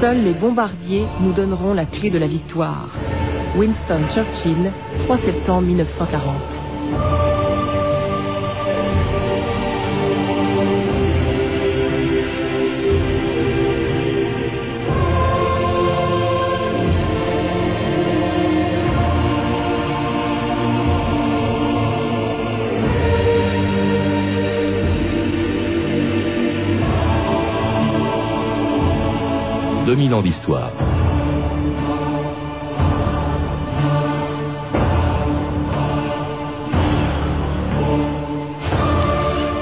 Seuls les bombardiers nous donneront la clé de la victoire. Winston Churchill, 3 septembre 1940. D'histoire.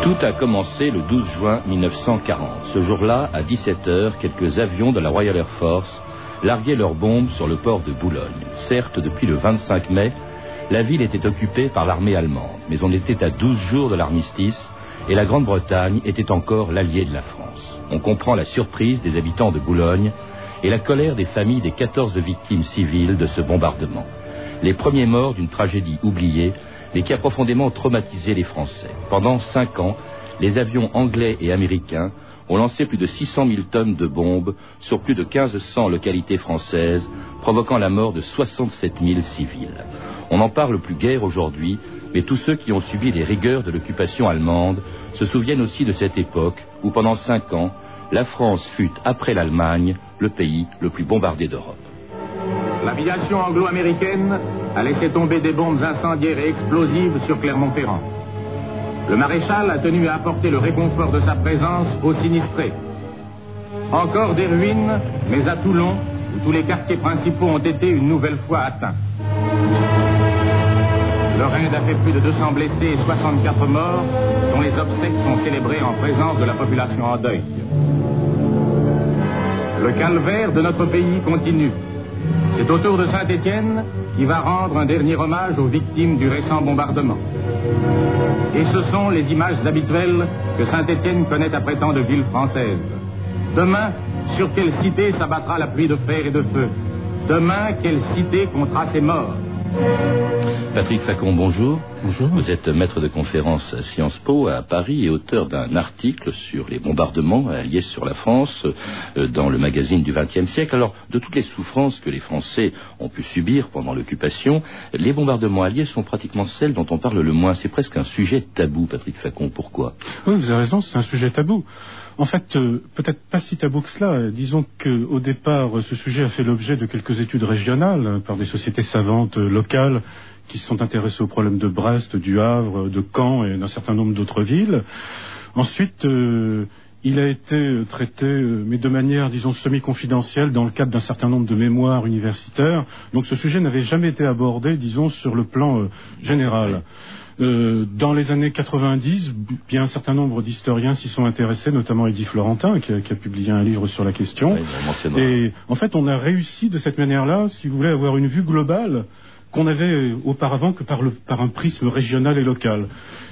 Tout a commencé le 12 juin 1940. Ce jour-là, à 17h, quelques avions de la Royal Air Force larguaient leurs bombes sur le port de Boulogne. Certes, depuis le 25 mai, la ville était occupée par l'armée allemande, mais on était à 12 jours de l'armistice et la Grande-Bretagne était encore l'allié de la France. On comprend la surprise des habitants de Boulogne et la colère des familles des 14 victimes civiles de ce bombardement. Les premiers morts d'une tragédie oubliée, mais qui a profondément traumatisé les Français. Pendant cinq ans, les avions anglais et américains ont lancé plus de 600 000 tonnes de bombes sur plus de 1500 localités françaises, provoquant la mort de 67 000 civils. On n'en parle plus guère aujourd'hui, mais tous ceux qui ont subi les rigueurs de l'occupation allemande se souviennent aussi de cette époque où, pendant cinq ans, la France fut, après l'Allemagne, le pays le plus bombardé d'Europe. L'aviation anglo-américaine a laissé tomber des bombes incendiaires et explosives sur Clermont-Ferrand. Le maréchal a tenu à apporter le réconfort de sa présence aux sinistrés. Encore des ruines, mais à Toulon, où tous les quartiers principaux ont été une nouvelle fois atteints. Le Rhin a fait plus de 200 blessés et 64 morts, dont les obsèques sont célébrées en présence de la population en deuil. Le calvaire de notre pays continue. C'est au tour de Saint-Étienne qui va rendre un dernier hommage aux victimes du récent bombardement. Et ce sont les images habituelles que Saint-Étienne connaît après tant de villes françaises. Demain, sur quelle cité s'abattra la pluie de fer et de feu? Demain, quelle cité comptera ses morts? Patrick Facon, bonjour. Bonjour. Vous êtes maître de conférence à Sciences Po à Paris et auteur d'un article sur les bombardements alliés sur la France euh, dans le magazine du XXe siècle. Alors, de toutes les souffrances que les Français ont pu subir pendant l'occupation, les bombardements alliés sont pratiquement celles dont on parle le moins. C'est presque un sujet tabou, Patrick Facon. Pourquoi? Oui, vous avez raison, c'est un sujet tabou. En fait, euh, peut-être pas si tabou que cela. Disons qu'au départ, ce sujet a fait l'objet de quelques études régionales euh, par des sociétés savantes euh, locales qui se sont intéressées aux problèmes de Brest, du Havre, de Caen et d'un certain nombre d'autres villes. Ensuite, il a été traité, mais de manière, disons, semi-confidentielle, dans le cadre d'un certain nombre de mémoires universitaires. Donc ce sujet n'avait jamais été abordé, disons, sur le plan général. Euh, dans les années 90, bien un certain nombre d'historiens s'y sont intéressés, notamment Eddie Florentin, qui a, qui a, publié un livre sur la question. et en fait, on a réussi de cette manière-là, si vous voulez, avoir une vue globale qu'on avait auparavant que par, le, par, un prisme régional et local.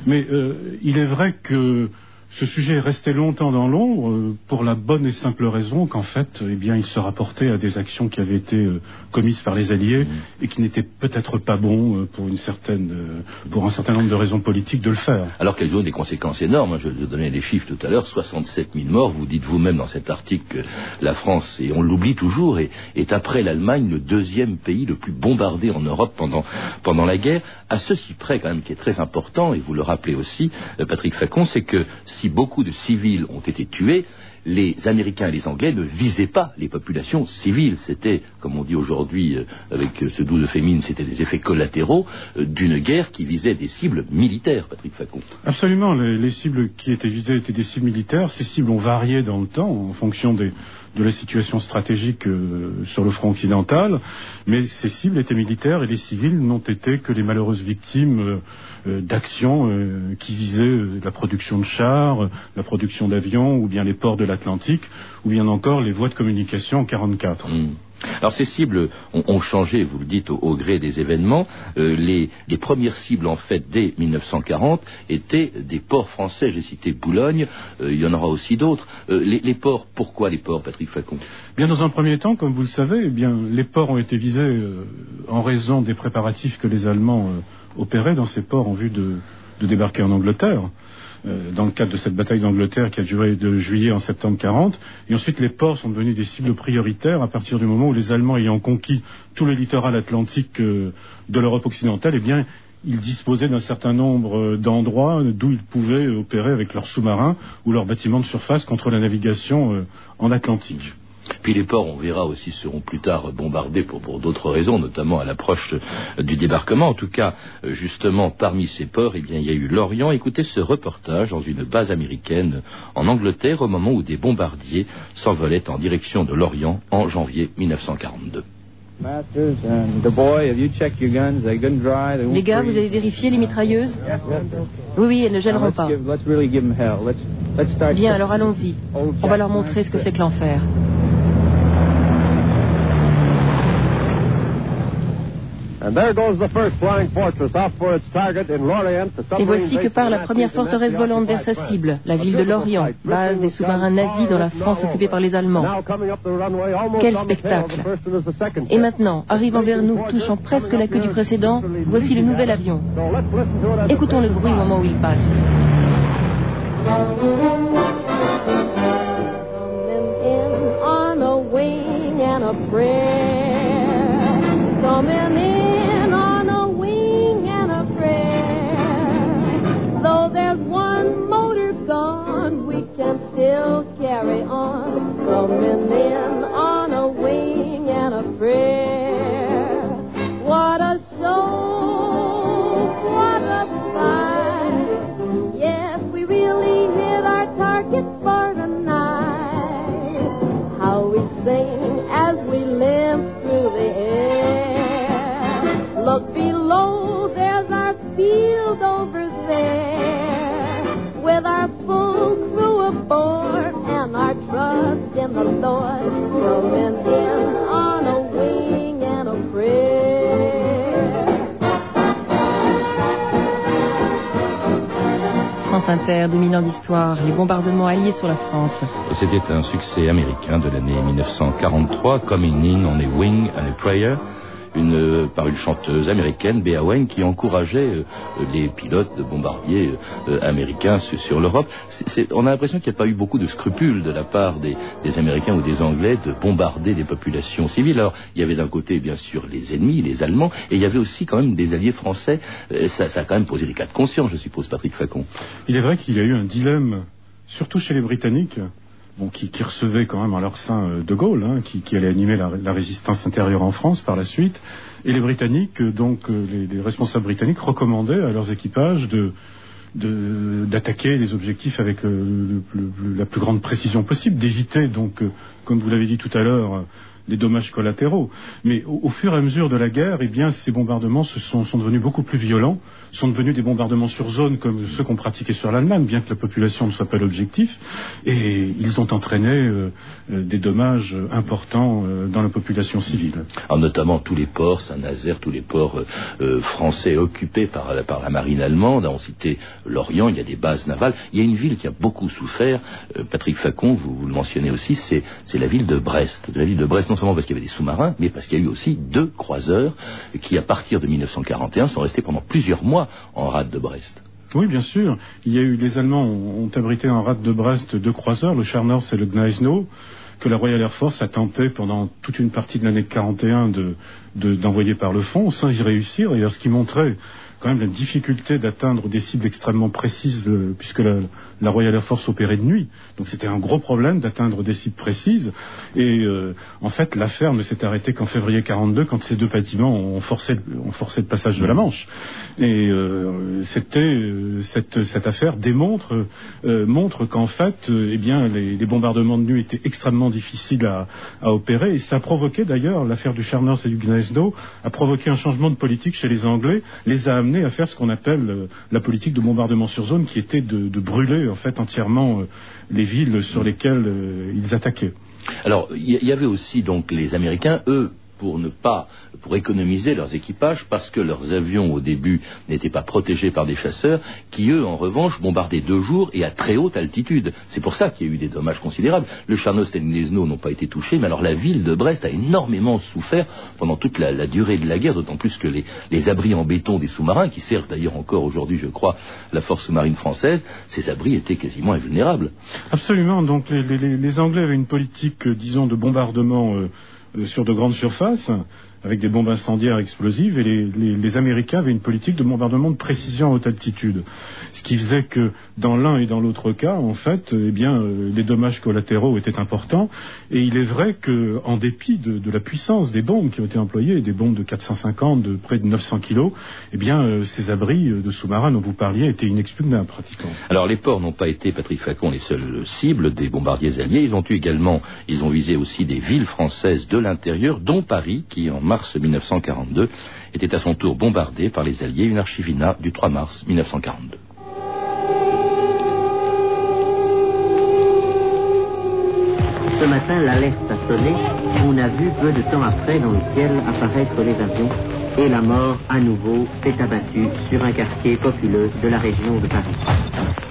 Mais euh, il est vrai que ce sujet est resté longtemps dans l'ombre euh, pour la bonne et simple raison qu'en fait, eh bien, il se rapportait à des actions qui avaient été euh, commises par les Alliés mmh. et qui n'étaient peut-être pas bons euh, pour une certaine, pour un certain nombre de raisons politiques de le faire. Alors qu'elles ont des conséquences énormes. Je vous donnais les chiffres tout à l'heure 67 000 morts. Vous dites vous-même dans cet article que la France, et on l'oublie toujours, est, est après l'Allemagne le deuxième pays le plus bombardé en Europe pendant, pendant la guerre. À ceci près, quand même, qui est très important, et vous le rappelez aussi, Patrick Facon, c'est que si beaucoup de civils ont été tués, les Américains et les Anglais ne visaient pas les populations civiles. C'était, comme on dit aujourd'hui euh, avec ce doux euphémisme, c'était des effets collatéraux euh, d'une guerre qui visait des cibles militaires, Patrick Facon. Absolument. Les, cibles qui étaient visées étaient des cibles militaires. Ces cibles ont varié dans le temps en fonction de la situation stratégique euh, sur le front occidental, mais ces cibles étaient militaires et les civils n'ont été que les malheureuses victimes d'actions qui visaient la production de chars, la production d'avions ou bien les ports de la Atlantique, ou bien encore les voies de communication en 1944. Hmm. Alors ces cibles ont, changé, vous le dites, au, gré des événements. Euh, les, premières cibles, en fait, dès 1940, étaient des ports français. J'ai cité Boulogne, euh, il y en aura aussi d'autres. Euh, les, ports, pourquoi les ports, Patrick Facon? Bien, dans un premier temps, comme vous le savez, eh bien, les ports ont été visés en raison des préparatifs que les Allemands opéraient dans ces ports en vue de de débarquer en Angleterre. Euh, dans le cadre de cette bataille d'Angleterre qui a duré de juillet en septembre 40. Et ensuite, les ports sont devenus des cibles prioritaires à partir du moment où les Allemands ayant conquis tout le littoral atlantique euh, de l'Europe occidentale, eh bien, ils disposaient d'un certain nombre euh, d'endroits d'où ils pouvaient opérer avec leurs sous-marins ou leurs bâtiments de surface contre la navigation en Atlantique. Puis les ports, on verra aussi, seront plus tard bombardés pour, d'autres raisons, notamment à l'approche du débarquement. En tout cas, justement, parmi ces ports, eh bien, il y a eu l'Orient. Écoutez ce reportage dans une base américaine en Angleterre au moment où des bombardiers s'envolaient en direction de l'Orient en janvier 1942. Les gars, vous avez vérifié les mitrailleuses? Oui, oui, elles ne gêneront pas. Bien, alors allons-y. On va leur montrer ce que c'est que l'enfer. Et voici que part la première forteresse volante vers sa cible, la ville de Lorient, base des sous-marins nazis dans la France occupée par les Allemands. Quel spectacle. Et maintenant, arrivant vers nous, touchant presque la queue du précédent, voici le nouvel avion. Écoutons le bruit au moment où il passe. carry Inter, 2000 ans d'histoire, les bombardements alliés sur la France. C'était un succès américain de l'année 1943, Coming In on a Wing and a Prayer par une chanteuse américaine, Bea Wayne, qui encourageait euh, les pilotes de bombardiers euh, américains sur, l'Europe. on a l'impression qu'il n'y a pas eu beaucoup de scrupules de la part des, Américains ou des Anglais de bombarder des populations civiles. Alors, il y avait d'un côté, bien sûr, les ennemis, les Allemands, et il y avait aussi quand même des alliés français. Euh, ça a quand même posé des cas de conscience, je suppose, Patrick Facon. Il est vrai qu'il y a eu un dilemme, surtout chez les Britanniques, qui, qui, recevaient quand même en leur sein euh, De Gaulle, hein, qui, qui, allait animer la, la, résistance intérieure en France par la suite. Et les Britanniques, euh, donc euh, les, les, responsables britanniques, recommandaient à leurs équipages de d'attaquer les objectifs avec le, la plus grande précision possible, d'éviter donc, comme vous l'avez dit tout à l'heure, les dommages collatéraux. Mais au, fur et à mesure de la guerre, eh bien, ces bombardements se sont, sont, devenus beaucoup plus violents, sont devenus des bombardements sur zone comme ceux qu'on pratiquait sur l'Allemagne, bien que la population ne soit pas l'objectif, et ils ont entraîné euh, euh, des dommages importants euh, dans la population civile. Alors notamment tous les ports, Saint-Nazaire, tous les ports français occupés par, la marine allemande, on citait l'Orient, il y a des bases navales, il y a une ville qui a beaucoup souffert, Patrick Facon, vous, vous le mentionnez aussi, c'est la ville de Brest. De la ville de Brest, non seulement parce qu'il y avait des sous-marins, mais parce qu'il y a eu aussi deux croiseurs qui, à partir de 1941, sont restés pendant plusieurs mois en rade de Brest. Oui, bien sûr. Il y a eu, les Allemands ont, abrité en rade de Brest deux croiseurs, le Scharnhorst et le Gneisenau, que la Royal Air Force a tenté pendant toute une partie de l'année 41 d'envoyer par le fond, sans y réussir. D'ailleurs, ce qui montrait quand même la difficulté d'atteindre des cibles extrêmement précises, euh, puisque la, Royal Air Force opérait de nuit. Donc c'était un gros problème d'atteindre des cibles précises. Et euh, en fait, l'affaire ne s'est arrêtée qu'en février 42, quand ces deux bâtiments ont forcé, le passage de la Manche. Et euh, cette, affaire démontre montre qu'en fait, eh bien, les, bombardements de nuit étaient extrêmement difficiles à, opérer. Et ça a provoqué d'ailleurs l'affaire du Charners et du Gneisenau a provoqué un changement de politique chez les Anglais, les a amené à faire ce qu'on appelle euh, la politique de bombardement sur zone, qui était de, brûler en fait entièrement euh, les villes sur lesquelles euh, ils attaquaient. Alors, il y, avait aussi donc les Américains, eux, pour ne pas, pour économiser leurs équipages, parce que leurs avions au début n'étaient pas protégés par des chasseurs, qui eux, en revanche, bombardaient deux jours et à très haute altitude. C'est pour ça qu'il y a eu des dommages considérables. Le Charnos et le Nesno n'ont pas été touchés, mais alors la ville de Brest a énormément souffert pendant toute la, durée de la guerre, d'autant plus que les, abris en béton des sous-marins, qui servent d'ailleurs encore aujourd'hui, je crois, la force sous-marine française, ces abris étaient quasiment invulnérables. Absolument. Donc les, Anglais avaient une politique, euh, disons, de bombardement euh, sur de grandes surfaces avec des bombes incendiaires explosives, et les, Américains avaient une politique de bombardement de précision à haute altitude. Ce qui faisait que dans l'un et dans l'autre cas, en fait, eh bien, euh, les dommages collatéraux étaient importants. Et il est vrai qu'en dépit de, la puissance des bombes qui ont été employées, des bombes de 450, de près de 900 kilos, eh bien, euh, ces abris de sous-marins dont vous parliez étaient inexpugnables pratiquement. Alors les ports n'ont pas été, Patrick Facon, les seules cibles des bombardiers alliés. Ils ont eu également, ils ont visé aussi des villes françaises de l'intérieur, dont Paris, qui en mars 1942 était à son tour bombardée par les Alliés, une archivina du 3 mars 1942. Ce matin, l'alerte a sonné. On a vu peu de temps après dans le ciel apparaître les avions et la mort à nouveau s'est abattue sur un quartier populeux de la région de Paris.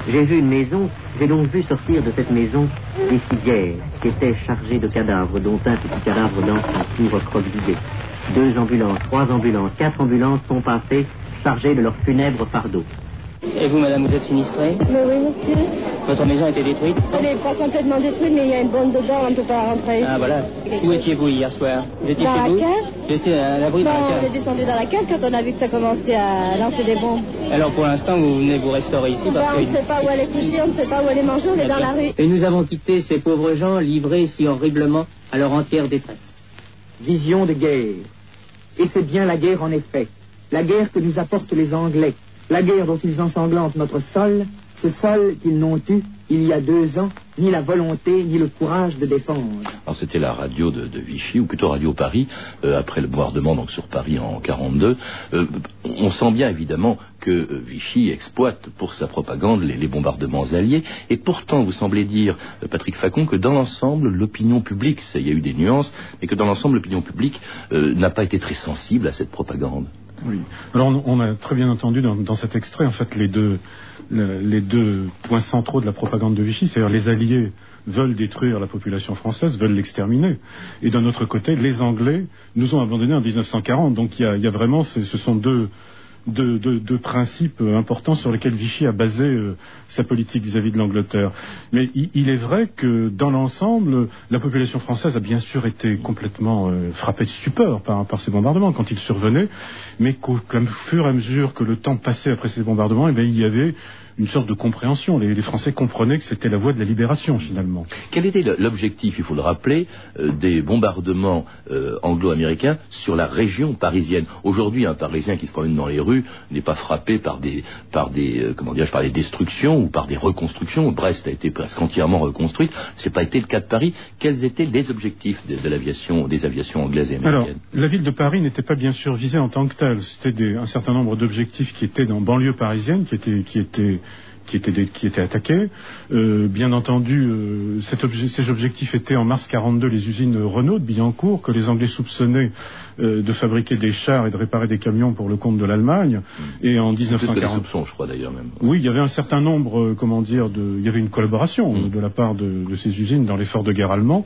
J'ai vu une maison, j'ai donc vu sortir de cette maison des ciguères qui étaient chargées de cadavres, dont un petit cadavre dans un tour recroquevillé. Deux ambulances, trois ambulances, quatre ambulances sont passées chargées de leurs funèbres fardeaux. Et vous, madame, vous êtes sinistrée Mais oui, monsieur. Votre maison a été détruite Elle n'est pas complètement détruite, mais il y a une bombe dedans, on ne peut pas rentrer. Ah, voilà. Où étiez-vous hier soir? Vous étiez dans chez la vous cave J'étais à l'abri de la cave. on est descendu dans la cave quand on a vu que ça commençait à lancer des bombes. Alors, pour l'instant, vous venez vous restaurer ici parce bah, que... On ne sait pas où elle est couchée, on ne sait pas où elle est mangée, on est dans la rue. Et nous avons quitté ces pauvres gens livrés si horriblement à leur entière détresse. Vision de guerre. Et c'est bien la guerre en effet. La guerre que nous apportent les Anglais. La guerre dont ils ensanglantent notre sol, ce sol qu'ils n'ont eu il y a deux ans, ni la volonté, ni le courage de défendre. Alors c'était la radio de, Vichy, ou plutôt Radio Paris, euh, après le bombardement donc sur Paris en 42. Euh, on sent bien évidemment que euh, Vichy exploite pour sa propagande les, bombardements alliés, et pourtant vous semblez dire, Patrick Facon, que dans l'ensemble, l'opinion publique, ça y a eu des nuances, mais que dans l'ensemble, l'opinion publique n'a pas été très sensible à cette propagande. Oui. Alors on, a très bien entendu dans, cet extrait en fait les deux, les deux points centraux de la propagande de Vichy, c'est-à-dire les Alliés veulent détruire la population française, veulent l'exterminer, et d'un autre côté les Anglais nous ont abandonnés en 1940. Donc il y a, vraiment, ce sont deux de, principes importants sur lesquels Vichy a basé euh, sa politique vis-à-vis de l'Angleterre. Mais il, est vrai que dans l'ensemble, la population française a bien sûr été complètement euh, frappée de stupeur par, ces bombardements quand ils survenaient, mais qu'au fur et à mesure que le temps passait après ces bombardements, eh il y avait une sorte de compréhension. Les, Français comprenaient que c'était la voie de la libération, finalement. Quel était l'objectif, il faut le rappeler, euh, des bombardements euh, anglo-américains sur la région parisienne? Aujourd'hui, un Parisien qui se promène dans les rues n'est pas frappé par des, par des, euh, comment par des destructions ou par des reconstructions. Brest a été presque entièrement reconstruite. Ce n'est pas été le cas de Paris. Quels étaient les objectifs de, l'aviation, des aviations anglaises et américaines? Alors, la ville de Paris n'était pas bien sûr visée en tant que telle. C'était un certain nombre d'objectifs qui étaient dans banlieue parisienne, qui étaient, qui étaient qui était, qui était attaqué. Euh, bien entendu, euh, ces objectifs étaient en mars 42 les usines Renault de Billancourt, que les Anglais soupçonnaient euh, de fabriquer des chars et de réparer des camions pour le compte de l'Allemagne. Mmh. Et en 1940, je crois d'ailleurs même. Oui, il y avait un certain nombre, comment dire, de, il y avait une collaboration mmh. de la part de, de ces usines dans l'effort de guerre allemand.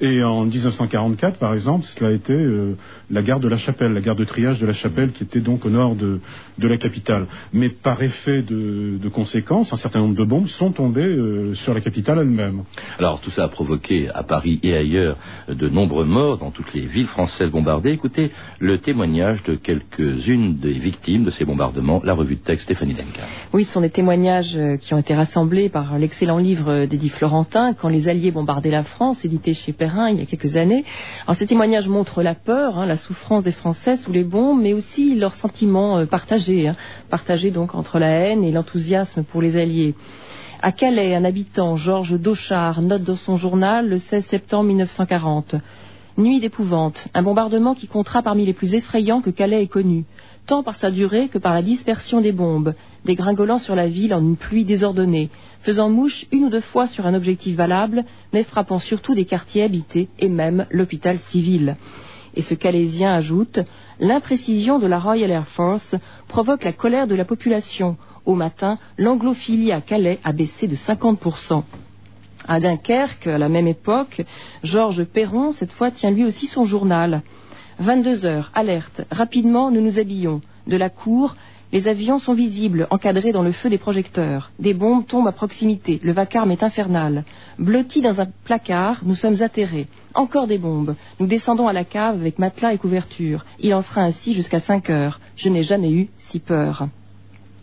Et en 1944, par exemple, cela a été euh, la gare de la Chapelle, la gare de triage de la Chapelle, qui était donc au nord de, la capitale. Mais par effet de, de, conséquence, un certain nombre de bombes sont tombées euh, sur la capitale elle-même. Alors tout ça a provoqué à Paris et ailleurs de nombreux morts dans toutes les villes françaises bombardées. Écoutez le témoignage de quelques-unes des victimes de ces bombardements, la revue de texte Stéphanie Duncan. Oui, ce sont des témoignages euh, qui ont été rassemblés par l'excellent livre d'Eddie Florentin, Quand les Alliés bombardaient la France, édité chez Père il y a quelques années. Ces témoignages montrent la peur, hein, la souffrance des Français sous les bombes, mais aussi leurs sentiments euh, partagés, hein, partagés donc entre la haine et l'enthousiasme pour les Alliés. À Calais, un habitant, Georges Dauchard, note dans son journal le 16 septembre 1940. Nuit d'épouvante, un bombardement qui comptera parmi les plus effrayants que Calais ait connu tant par sa durée que par la dispersion des bombes, dégringolant sur la ville en une pluie désordonnée, faisant mouche une ou deux fois sur un objectif valable, mais frappant surtout des quartiers habités et même l'hôpital civil. Et ce Calaisien ajoute L'imprécision de la Royal Air Force provoque la colère de la population. Au matin, l'anglophilie à Calais a baissé de 50%. À Dunkerque, à la même époque, Georges Perron, cette fois, tient lui aussi son journal. 22 heures, alerte. Rapidement, nous nous habillons. De la cour, les avions sont visibles, encadrés dans le feu des projecteurs. Des bombes tombent à proximité. Le vacarme est infernal. Blottis dans un placard, nous sommes atterrés. Encore des bombes. Nous descendons à la cave avec matelas et couverture. Il en sera ainsi jusqu'à 5 heures. Je n'ai jamais eu si peur.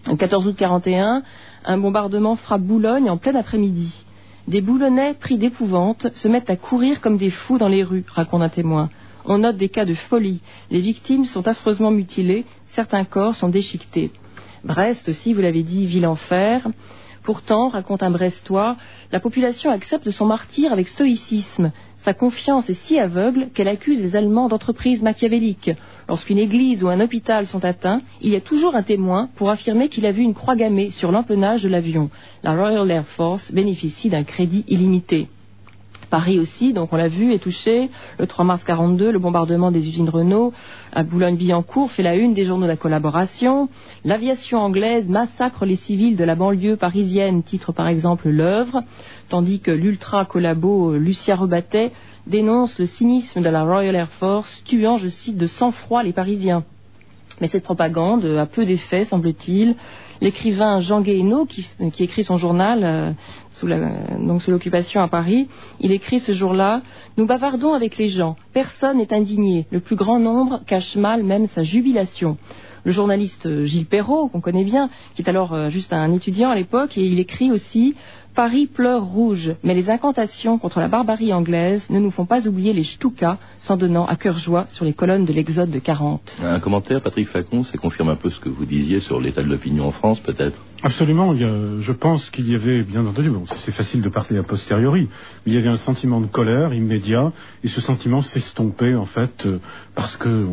Le 14 août 41, un bombardement frappe Boulogne en plein après-midi. Des Boulonnais, pris d'épouvante, se mettent à courir comme des fous dans les rues, raconte un témoin. On note des cas de folie. Les victimes sont affreusement mutilées, certains corps sont déchiquetés. Brest aussi, vous l'avez dit, ville enfer. Pourtant, raconte un Brestois, la population accepte son martyr avec stoïcisme. Sa confiance est si aveugle qu'elle accuse les Allemands d'entreprises machiavéliques. Lorsqu'une église ou un hôpital sont atteints, il y a toujours un témoin pour affirmer qu'il a vu une croix gammée sur l'empennage de l'avion. La Royal Air Force bénéficie d'un crédit illimité. Paris aussi, donc on l'a vu, est touché. Le 3 mars 42, le bombardement des usines Renault à Boulogne-Billancourt fait la une des journaux de la collaboration. L'aviation anglaise massacre les civils de la banlieue parisienne, titre par exemple l'œuvre, tandis que l'ultra collabo Lucia Rebattet dénonce le cynisme de la Royal Air Force, tuant, je cite, de sang-froid les Parisiens. Mais cette propagande a peu d'effet, semble-t-il. L'écrivain Jean Guéhenno, qui, écrit son journal euh, sous l'occupation à Paris, il écrit ce jour-là Nous bavardons avec les gens. Personne n'est indigné. Le plus grand nombre cache mal même sa jubilation. Le journaliste Gilles Perrault, qu'on connaît bien, qui est alors euh, juste un étudiant à l'époque, et il écrit aussi Paris pleure rouge, mais les incantations contre la barbarie anglaise ne nous font pas oublier les Stuka, s'en donnant à cœur joie sur les colonnes de l'Exode de 40. Un commentaire, Patrick Facon, ça confirme un peu ce que vous disiez sur l'état de l'opinion en France, peut-être Absolument. je pense qu'il y avait, bien entendu, bon, c'est facile de parler a posteriori, mais il y avait un sentiment de colère immédiat, et ce sentiment s'estompait en fait euh, parce que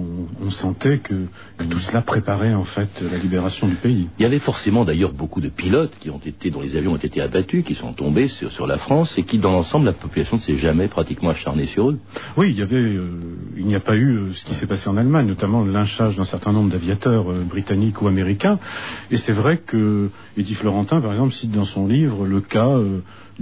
on, sentait que, tout cela préparait en fait la libération du pays. Il y avait forcément d'ailleurs beaucoup de pilotes qui ont été, dont les avions ont été abattus, qui sont tombés sur, la France, et qui, dans l'ensemble, la population ne s'est jamais pratiquement acharnée sur eux. Oui, il y avait, euh, il n'y a pas eu euh, ce qui s'est passé en Allemagne, notamment le lynchage d'un certain nombre d'aviateurs britanniques ou américains, et c'est vrai que Eddie Florentin, par exemple, cite dans son livre le cas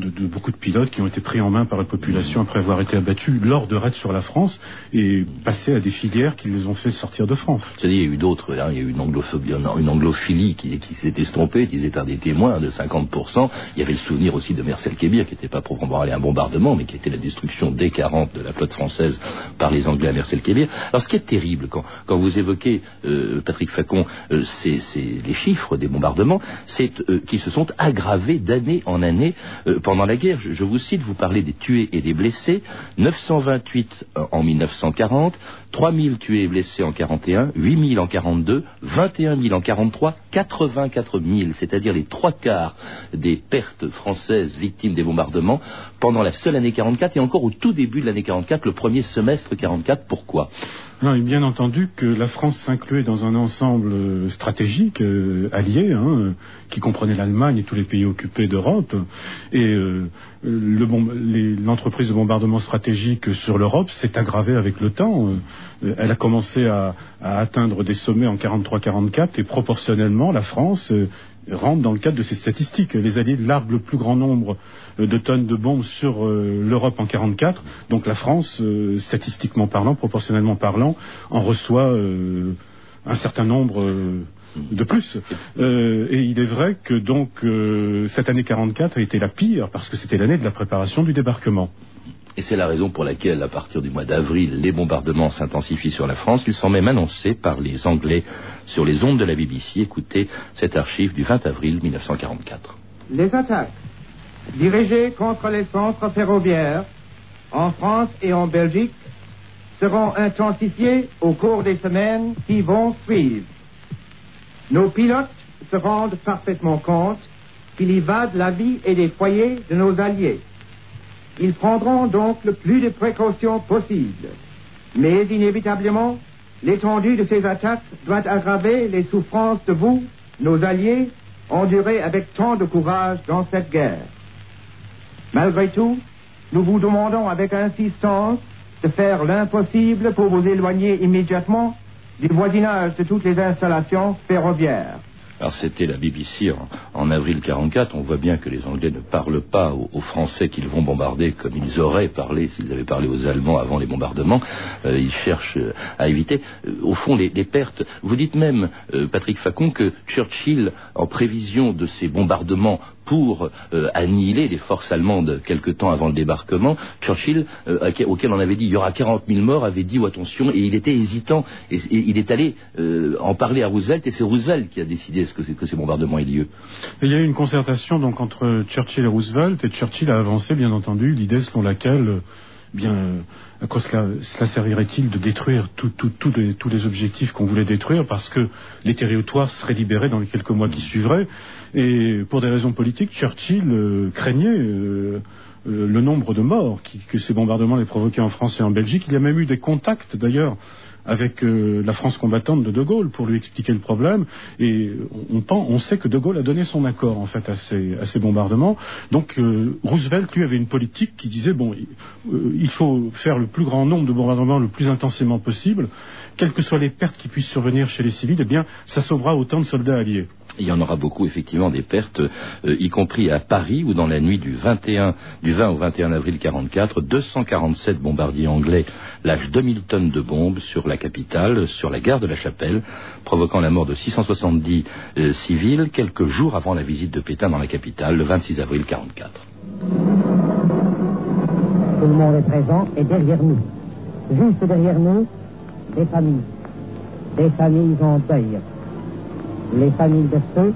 de, beaucoup de pilotes qui ont été pris en main par la population après avoir été abattus lors de raids sur la France et passés à des filières qui les ont fait sortir de France. C'est-à-dire, il y a eu d'autres, hein, il y a eu une, anglophobie, une anglophilie qui, s'est estompée, qui étaient des témoins de 50%. Il y avait le souvenir aussi de Mercel Kébir, qui n'était pas proprement aller un bombardement, mais qui était la destruction dès 40 de la flotte française par les Anglais à Mercel Kébir. Alors, ce qui est terrible, quand, vous évoquez, euh, Patrick Facon, euh, c'est les chiffres des bombardements, c'est euh, qui se sont aggravés d'année en année pendant la guerre. Je, vous cite, vous parlez des tués et des blessés. 928 en 1940, 3000 tués et blessés en 41, 8000 en 42, 21 000 en 43, 84 000, c'est-à-dire les trois quarts des pertes françaises victimes des bombardements pendant la seule année 44 et encore au tout début de l'année 44, le premier semestre 44. Pourquoi? Non, bien entendu que la France s'incluait dans un ensemble euh, stratégique euh, allié, hein, qui comprenait l'Allemagne et tous les pays occupés d'Europe. Et euh, l'entreprise de bombardement stratégique sur l'Europe s'est aggravée avec le temps. elle a commencé à, à, atteindre des sommets en 43-44 et proportionnellement, la France rentre dans le cadre de ces statistiques. Les Alliés larguent le plus grand nombre euh, de tonnes de bombes sur euh, l'Europe en 44. Donc la France, euh, statistiquement parlant, proportionnellement parlant, en reçoit un certain nombre de plus. et il est vrai que donc cette année 44 a été la pire parce que c'était l'année de la préparation du débarquement. Et c'est la raison pour laquelle, à partir du mois d'avril, les bombardements s'intensifient sur la France. Ils sont même annoncés par les Anglais sur les ondes de la BBC. Écoutez cette archive du 20 avril 1944. Les attaques dirigées contre les centres ferroviaires en France et en Belgique seront intensifiées au cours des semaines qui vont suivre. Nos pilotes se rendent parfaitement compte qu'il y va de la vie et des foyers de nos alliés. Ils prendront donc le plus de précautions possible. Mais inévitablement, l'étendue de ces attaques doit aggraver les souffrances de vous, nos alliés, endurés avec tant de courage dans cette guerre. Malgré tout, nous vous demandons avec insistance de faire l'impossible pour vous éloigner immédiatement du voisinage de toutes les installations ferroviaires. Alors c'était la BBC en, avril 44. On voit bien que les Anglais ne parlent pas aux, Français qu'ils vont bombarder comme ils auraient parlé s'ils avaient parlé aux Allemands avant les bombardements. Euh, ils cherchent euh, à éviter. Euh, au fond, les, pertes. Vous dites même, Patrick Facon, que Churchill, en prévision de ces bombardements pour annihiler les forces allemandes quelque temps avant le débarquement, Churchill, auquel on avait dit il y aura 40 000 morts, avait dit attention et il était hésitant. Et, il est allé en parler à Roosevelt et c'est Roosevelt qui a décidé que, ces bombardements aient lieu. il y a eu une concertation donc entre Churchill et Roosevelt, et Churchill a avancé, bien entendu, l'idée selon laquelle, euh, bien, à quoi cela, servirait-il de détruire tous les objectifs qu'on voulait détruire, parce que les territoires seraient libérés dans les quelques mois qui suivraient? Et pour des raisons politiques, Churchill euh, craignait euh, le nombre de morts que ces bombardements aient provoqués en France et en Belgique. Il y a même eu des contacts, d'ailleurs, avec euh, la France combattante de De Gaulle pour lui expliquer le problème. Et on, sait que De Gaulle a donné son accord en fait à ces, à ces bombardements. Donc euh, Roosevelt lui avait une politique qui disait bon, euh, il faut faire le plus grand nombre de bombardements le plus intensément possible, quelles que soient les pertes qui puissent survenir chez les civils. Eh bien, ça sauvera autant de soldats alliés. Il y en aura beaucoup, effectivement, des pertes, euh, y compris à Paris, où dans la nuit du, 21, du 20 au 21 avril 1944, 247 bombardiers anglais lâchent 2000 tonnes de bombes sur la capitale, sur la gare de la Chapelle, provoquant la mort de 670 euh, civils, quelques jours avant la visite de Pétain dans la capitale, le 26 avril 1944. Tout le monde est présent et derrière nous. Juste derrière nous, des familles. Des familles en deuil les familles de ceux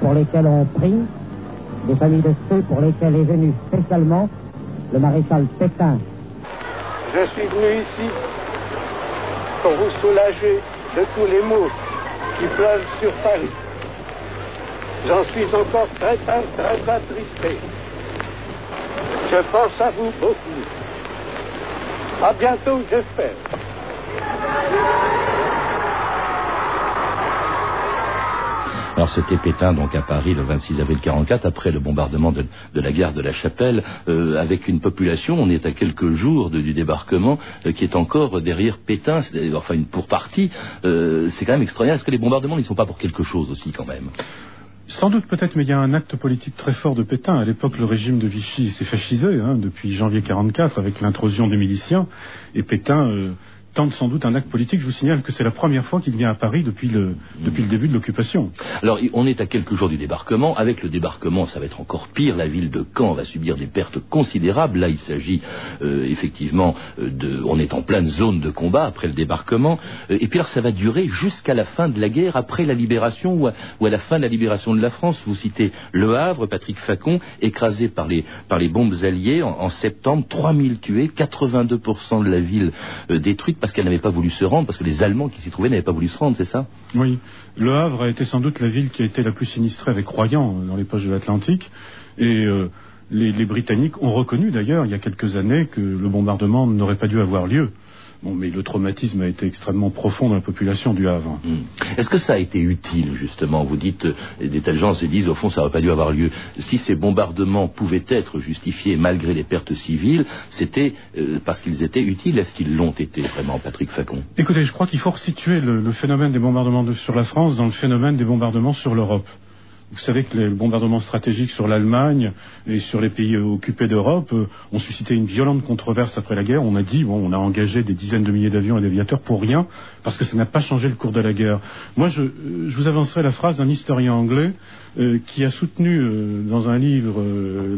pour lesquels on prie, les familles de ceux pour lesquels est venu spécialement le maréchal Pétain. Je suis venu ici pour vous soulager de tous les maux qui pleuvent sur Paris. J'en suis encore très, très, très attristé. Je pense à vous beaucoup. À bientôt, j'espère. Alors c'était Pétain donc à Paris le 26 avril 44 après le bombardement de, la gare de la Chapelle euh, avec une population, on est à quelques jours du débarquement euh, qui est encore derrière Pétain, enfin pour partie, euh, c'est quand même extraordinaire. Est-ce que les bombardements n'y sont pas pour quelque chose aussi quand même? Sans doute peut-être, mais il y a un acte politique très fort de Pétain. À l'époque, le régime de Vichy s'est fascisé hein, depuis janvier 44 avec l'intrusion des miliciens. Et Pétain tente sans doute un acte politique. Je vous signale que c'est la première fois qu'il vient à Paris depuis le, depuis le début de l'occupation. Alors, on est à quelques jours du débarquement. Avec le débarquement, ça va être encore pire. La ville de Caen va subir des pertes considérables. Là, il s'agit euh, effectivement euh, de... On est en pleine zone de combat après le débarquement. Euh, et puis alors, ça va durer jusqu'à la fin de la guerre, après la libération ou à, la fin de la libération de la France. Vous citez Le Havre, Patrick Facon, écrasé par les, par les bombes alliées en, septembre. 3000 tués, 82% de la ville détruite parce qu'elle n'avait pas voulu se rendre, parce que les Allemands qui s'y trouvaient n'avaient pas voulu se rendre, c'est ça? Oui. Le Havre a été sans doute la ville qui a été la plus sinistrée avec Royan euh, dans les poches de l'Atlantique. Et euh, les Britanniques ont reconnu d'ailleurs, il y a quelques années, que le bombardement n'aurait pas dû avoir lieu. Bon, mais le traumatisme a été extrêmement profond dans la population du Havre. Hmm. Est-ce que ça a été utile, justement? Vous dites, euh, des telles gens se disent, au fond, ça n'aurait pas dû avoir lieu. Si ces bombardements pouvaient être justifiés malgré les pertes civiles, c'était euh, parce qu'ils étaient utiles. Est-ce qu'ils l'ont été vraiment, Patrick Facon? Écoutez, je crois qu'il faut resituer le, le phénomène des bombardements sur la France dans le phénomène des bombardements sur l'Europe. Vous savez que les bombardements stratégiques sur l'Allemagne et sur les pays occupés d'Europe euh, ont suscité une violente controverse après la guerre. On a dit, bon, on a engagé des dizaines de milliers d'avions et d'aviateurs pour rien, parce que ça n'a pas changé le cours de la guerre. Moi, je, euh, vous avancerai la phrase d'un historien anglais euh, qui a soutenu dans un livre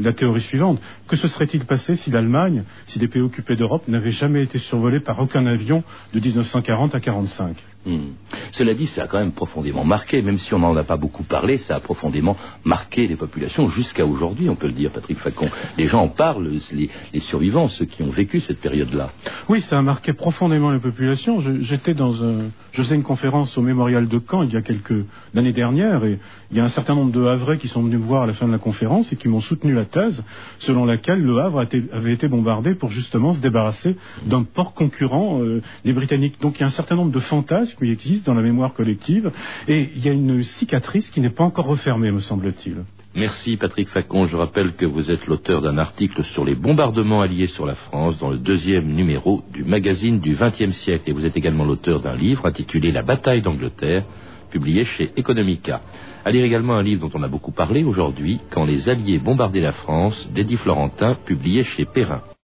la théorie suivante. Que se serait-il passé si l'Allemagne, si les pays occupés d'Europe n'avaient jamais été survolés par aucun avion de 1940 à 1945 Hmm. Cela dit, ça a quand même profondément marqué, même si on n'en a pas beaucoup parlé, ça a profondément marqué les populations jusqu'à aujourd'hui, on peut le dire, Patrick Facon. Les gens en parlent, les, survivants, ceux qui ont vécu cette période-là. Oui, ça a marqué profondément les populations. J'étais dans un, je faisais une conférence au mémorial de Caen il y a quelques l'année dernière, et il y a un certain nombre de Havrais qui sont venus me voir à la fin de la conférence et qui m'ont soutenu la thèse selon laquelle le Havre avait été bombardé pour justement se débarrasser d'un port concurrent euh, des Britanniques. Donc il y a un certain nombre de fantasmes qui existe dans la mémoire collective, et il y a une cicatrice qui n'est pas encore refermée, me semble-t-il. Merci Patrick Facon. Je rappelle que vous êtes l'auteur d'un article sur les bombardements alliés sur la France dans le deuxième numéro du magazine du XXe siècle. Et vous êtes également l'auteur d'un livre intitulé La bataille d'Angleterre, publié chez Economica. À lire également un livre dont on a beaucoup parlé aujourd'hui, Quand les Alliés bombardaient la France, d'Eddie Florentin, publié chez Perrin.